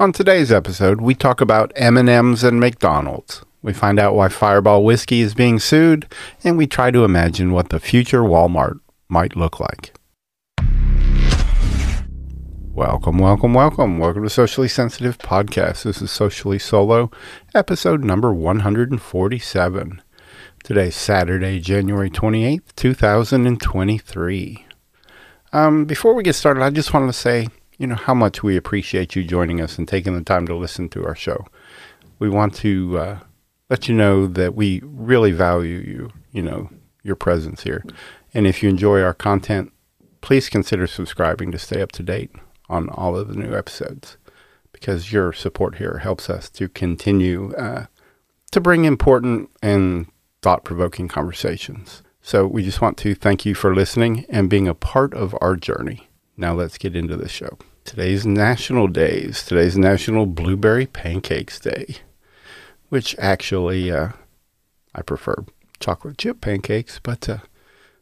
On today's episode, we talk about M&Ms and McDonald's. We find out why Fireball Whiskey is being sued, and we try to imagine what the future Walmart might look like. Welcome, welcome, welcome. Welcome to Socially Sensitive Podcast. This is Socially Solo, episode number 147. Today's Saturday, January 28th, 2023. Um, before we get started, I just wanted to say, you know, how much we appreciate you joining us and taking the time to listen to our show. We want to uh, let you know that we really value you, you know, your presence here. And if you enjoy our content, please consider subscribing to stay up to date on all of the new episodes because your support here helps us to continue uh, to bring important and thought provoking conversations. So we just want to thank you for listening and being a part of our journey. Now let's get into the show. Today's national days. Today's National Blueberry Pancakes Day, which actually uh, I prefer chocolate chip pancakes, but uh,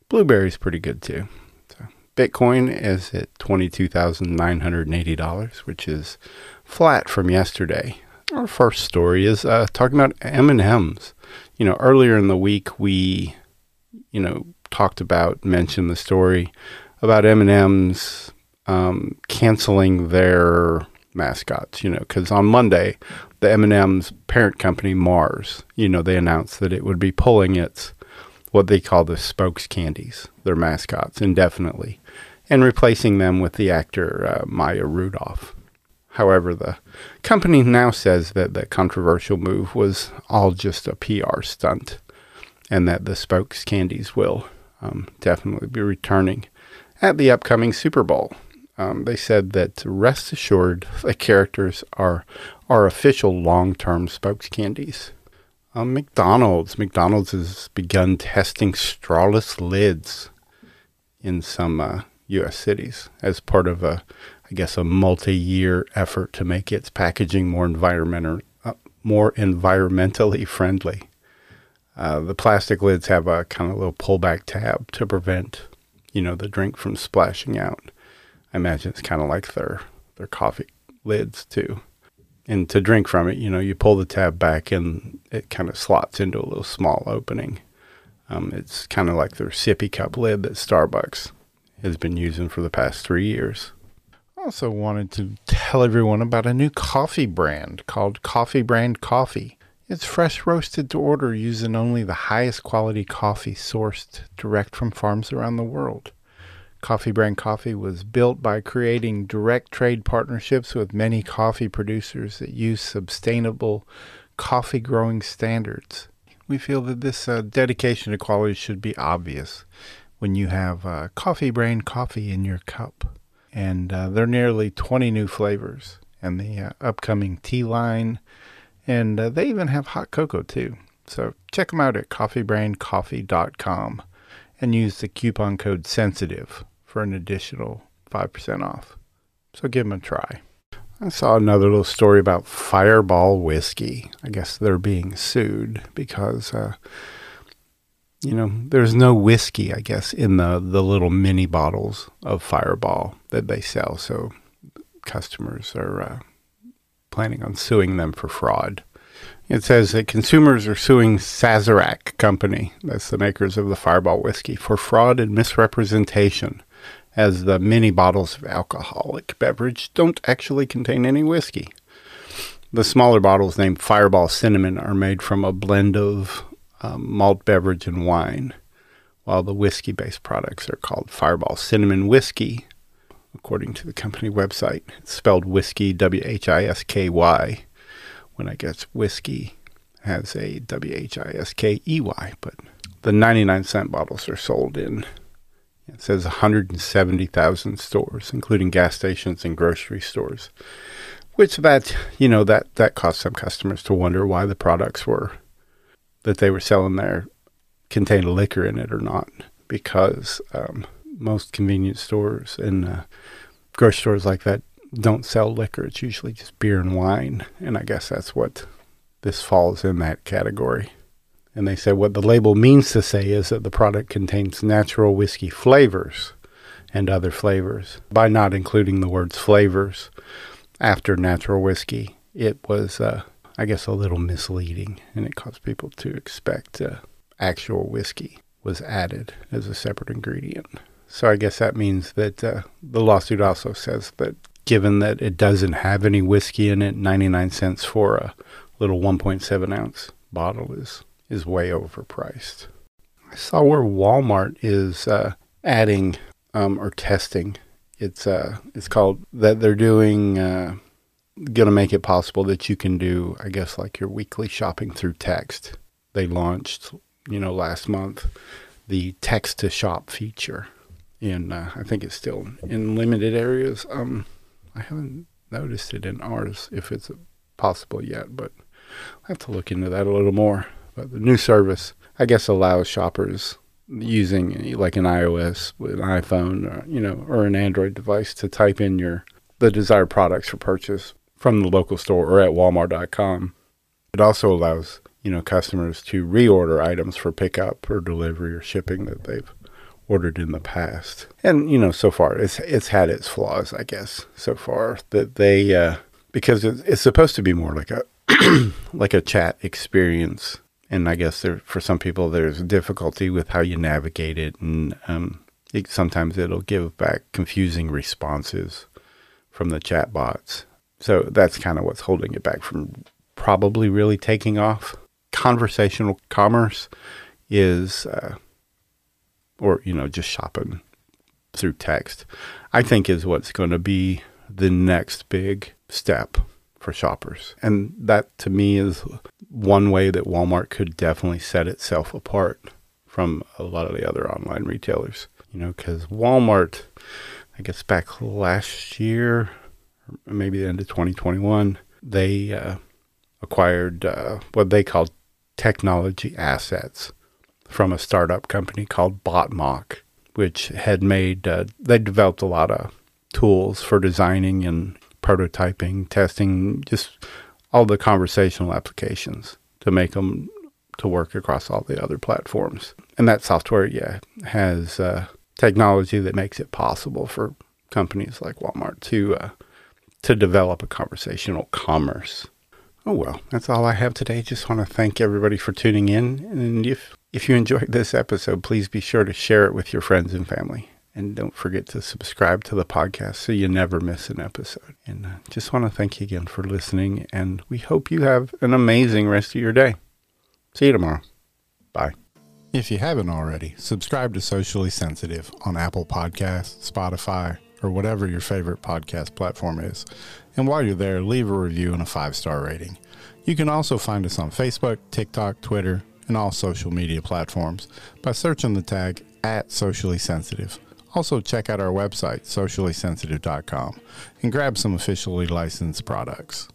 blueberries pretty good too. So Bitcoin is at twenty-two thousand nine hundred and eighty dollars, which is flat from yesterday. Our first story is uh, talking about M and M's. You know, earlier in the week we you know, talked about, mentioned the story about M&M's um, canceling their mascots, you know, because on Monday, the M&M's parent company, Mars, you know, they announced that it would be pulling its, what they call the spokes candies, their mascots, indefinitely, and replacing them with the actor uh, Maya Rudolph. However, the company now says that the controversial move was all just a PR stunt and that the Spokes candies will um, definitely be returning at the upcoming Super Bowl. Um, they said that rest assured, the characters are our official long-term Spokes candies. Um, McDonald's McDonald's has begun testing strawless lids in some uh, U.S. cities as part of a, I guess, a multi-year effort to make its packaging more environmental, uh, more environmentally friendly. Uh, the plastic lids have a kind of little pullback tab to prevent, you know, the drink from splashing out. I imagine it's kind of like their their coffee lids too. And to drink from it, you know, you pull the tab back and it kind of slots into a little small opening. Um, it's kind of like their sippy cup lid that Starbucks has been using for the past three years. Also, wanted to tell everyone about a new coffee brand called Coffee Brand Coffee. It's fresh roasted to order using only the highest quality coffee sourced direct from farms around the world. Coffee Brand Coffee was built by creating direct trade partnerships with many coffee producers that use sustainable coffee growing standards. We feel that this uh, dedication to quality should be obvious when you have uh, Coffee Brand Coffee in your cup. And uh, there are nearly 20 new flavors, and the uh, upcoming tea line and uh, they even have hot cocoa too. So check them out at coffeebrandcoffee.com and use the coupon code sensitive for an additional 5% off. So give them a try. I saw another little story about Fireball whiskey. I guess they're being sued because, uh, you know, there's no whiskey, I guess, in the, the little mini bottles of Fireball that they sell. So customers are uh, planning on suing them for fraud. It says that consumers are suing Sazerac Company, that's the makers of the Fireball whiskey, for fraud and misrepresentation, as the mini bottles of alcoholic beverage don't actually contain any whiskey. The smaller bottles named Fireball Cinnamon are made from a blend of um, malt beverage and wine, while the whiskey based products are called Fireball Cinnamon Whiskey according to the company website. It's spelled whiskey, W H I S K Y, when I guess whiskey has a W H I S K E Y. But the 99 cent bottles are sold in, it says 170,000 stores, including gas stations and grocery stores. Which that, you know, that, that caused some customers to wonder why the products were, that they were selling there contained liquor in it or not. Because, um, most convenience stores and uh, grocery stores like that don't sell liquor. It's usually just beer and wine. And I guess that's what this falls in that category. And they say what the label means to say is that the product contains natural whiskey flavors and other flavors. By not including the words flavors, after natural whiskey, it was, uh, I guess, a little misleading, and it caused people to expect uh, actual whiskey was added as a separate ingredient. So I guess that means that uh, the lawsuit also says that given that it doesn't have any whiskey in it, 99 cents for a little 1.7 ounce bottle is, is way overpriced. I saw where Walmart is uh, adding um, or testing. It's uh, it's called that they're doing uh, gonna make it possible that you can do, I guess, like your weekly shopping through text. They launched, you know, last month the text to shop feature, and uh, I think it's still in limited areas. Um, I haven't noticed it in ours if it's possible yet, but I have to look into that a little more. But the new service, I guess, allows shoppers using like an iOS, with an iPhone, or, you know, or an Android device to type in your the desired products for purchase from the local store or at Walmart.com. It also allows you know customers to reorder items for pickup or delivery or shipping that they've ordered in the past. And you know, so far it's it's had its flaws, I guess. So far that they uh, because it's, it's supposed to be more like a like a chat experience, and I guess there for some people there's difficulty with how you navigate it, and um, it, sometimes it'll give back confusing responses from the chat bots. So that's kind of what's holding it back from probably really taking off. Conversational commerce is uh, or you know just shopping through text i think is what's going to be the next big step for shoppers. And that to me is one way that walmart could definitely set itself apart from a lot of the other online retailers you know because walmart i guess back last year maybe the end of 2021 they uh, acquired uh, what they called technology assets from a startup company called Botmock, which had made, uh, they developed a lot of tools for designing and prototyping, testing, just all the conversational applications to make them to work across all the other platforms. And that software, yeah, has uh, technology that makes it possible for companies like Walmart to uh, to develop a conversational commerce. Oh well, that's all I have today. Just want to thank everybody for tuning in. And if if you enjoyed this episode, please be sure to share it with your friends and family. And don't forget to subscribe to the podcast so you never miss an episode. And uh, just want to thank you again for listening. And we hope you have an amazing rest of your day. See you tomorrow. Bye. If you haven't already, subscribe to Socially Sensitive on Apple Podcasts, Spotify, or whatever your favorite podcast platform is. And while you're there, leave a review and a five star rating. You can also find us on Facebook, TikTok, Twitter, and all social media platforms by searching the tag at socially sensitive. Also, check out our website, sociallysensitive.com, and grab some officially licensed products.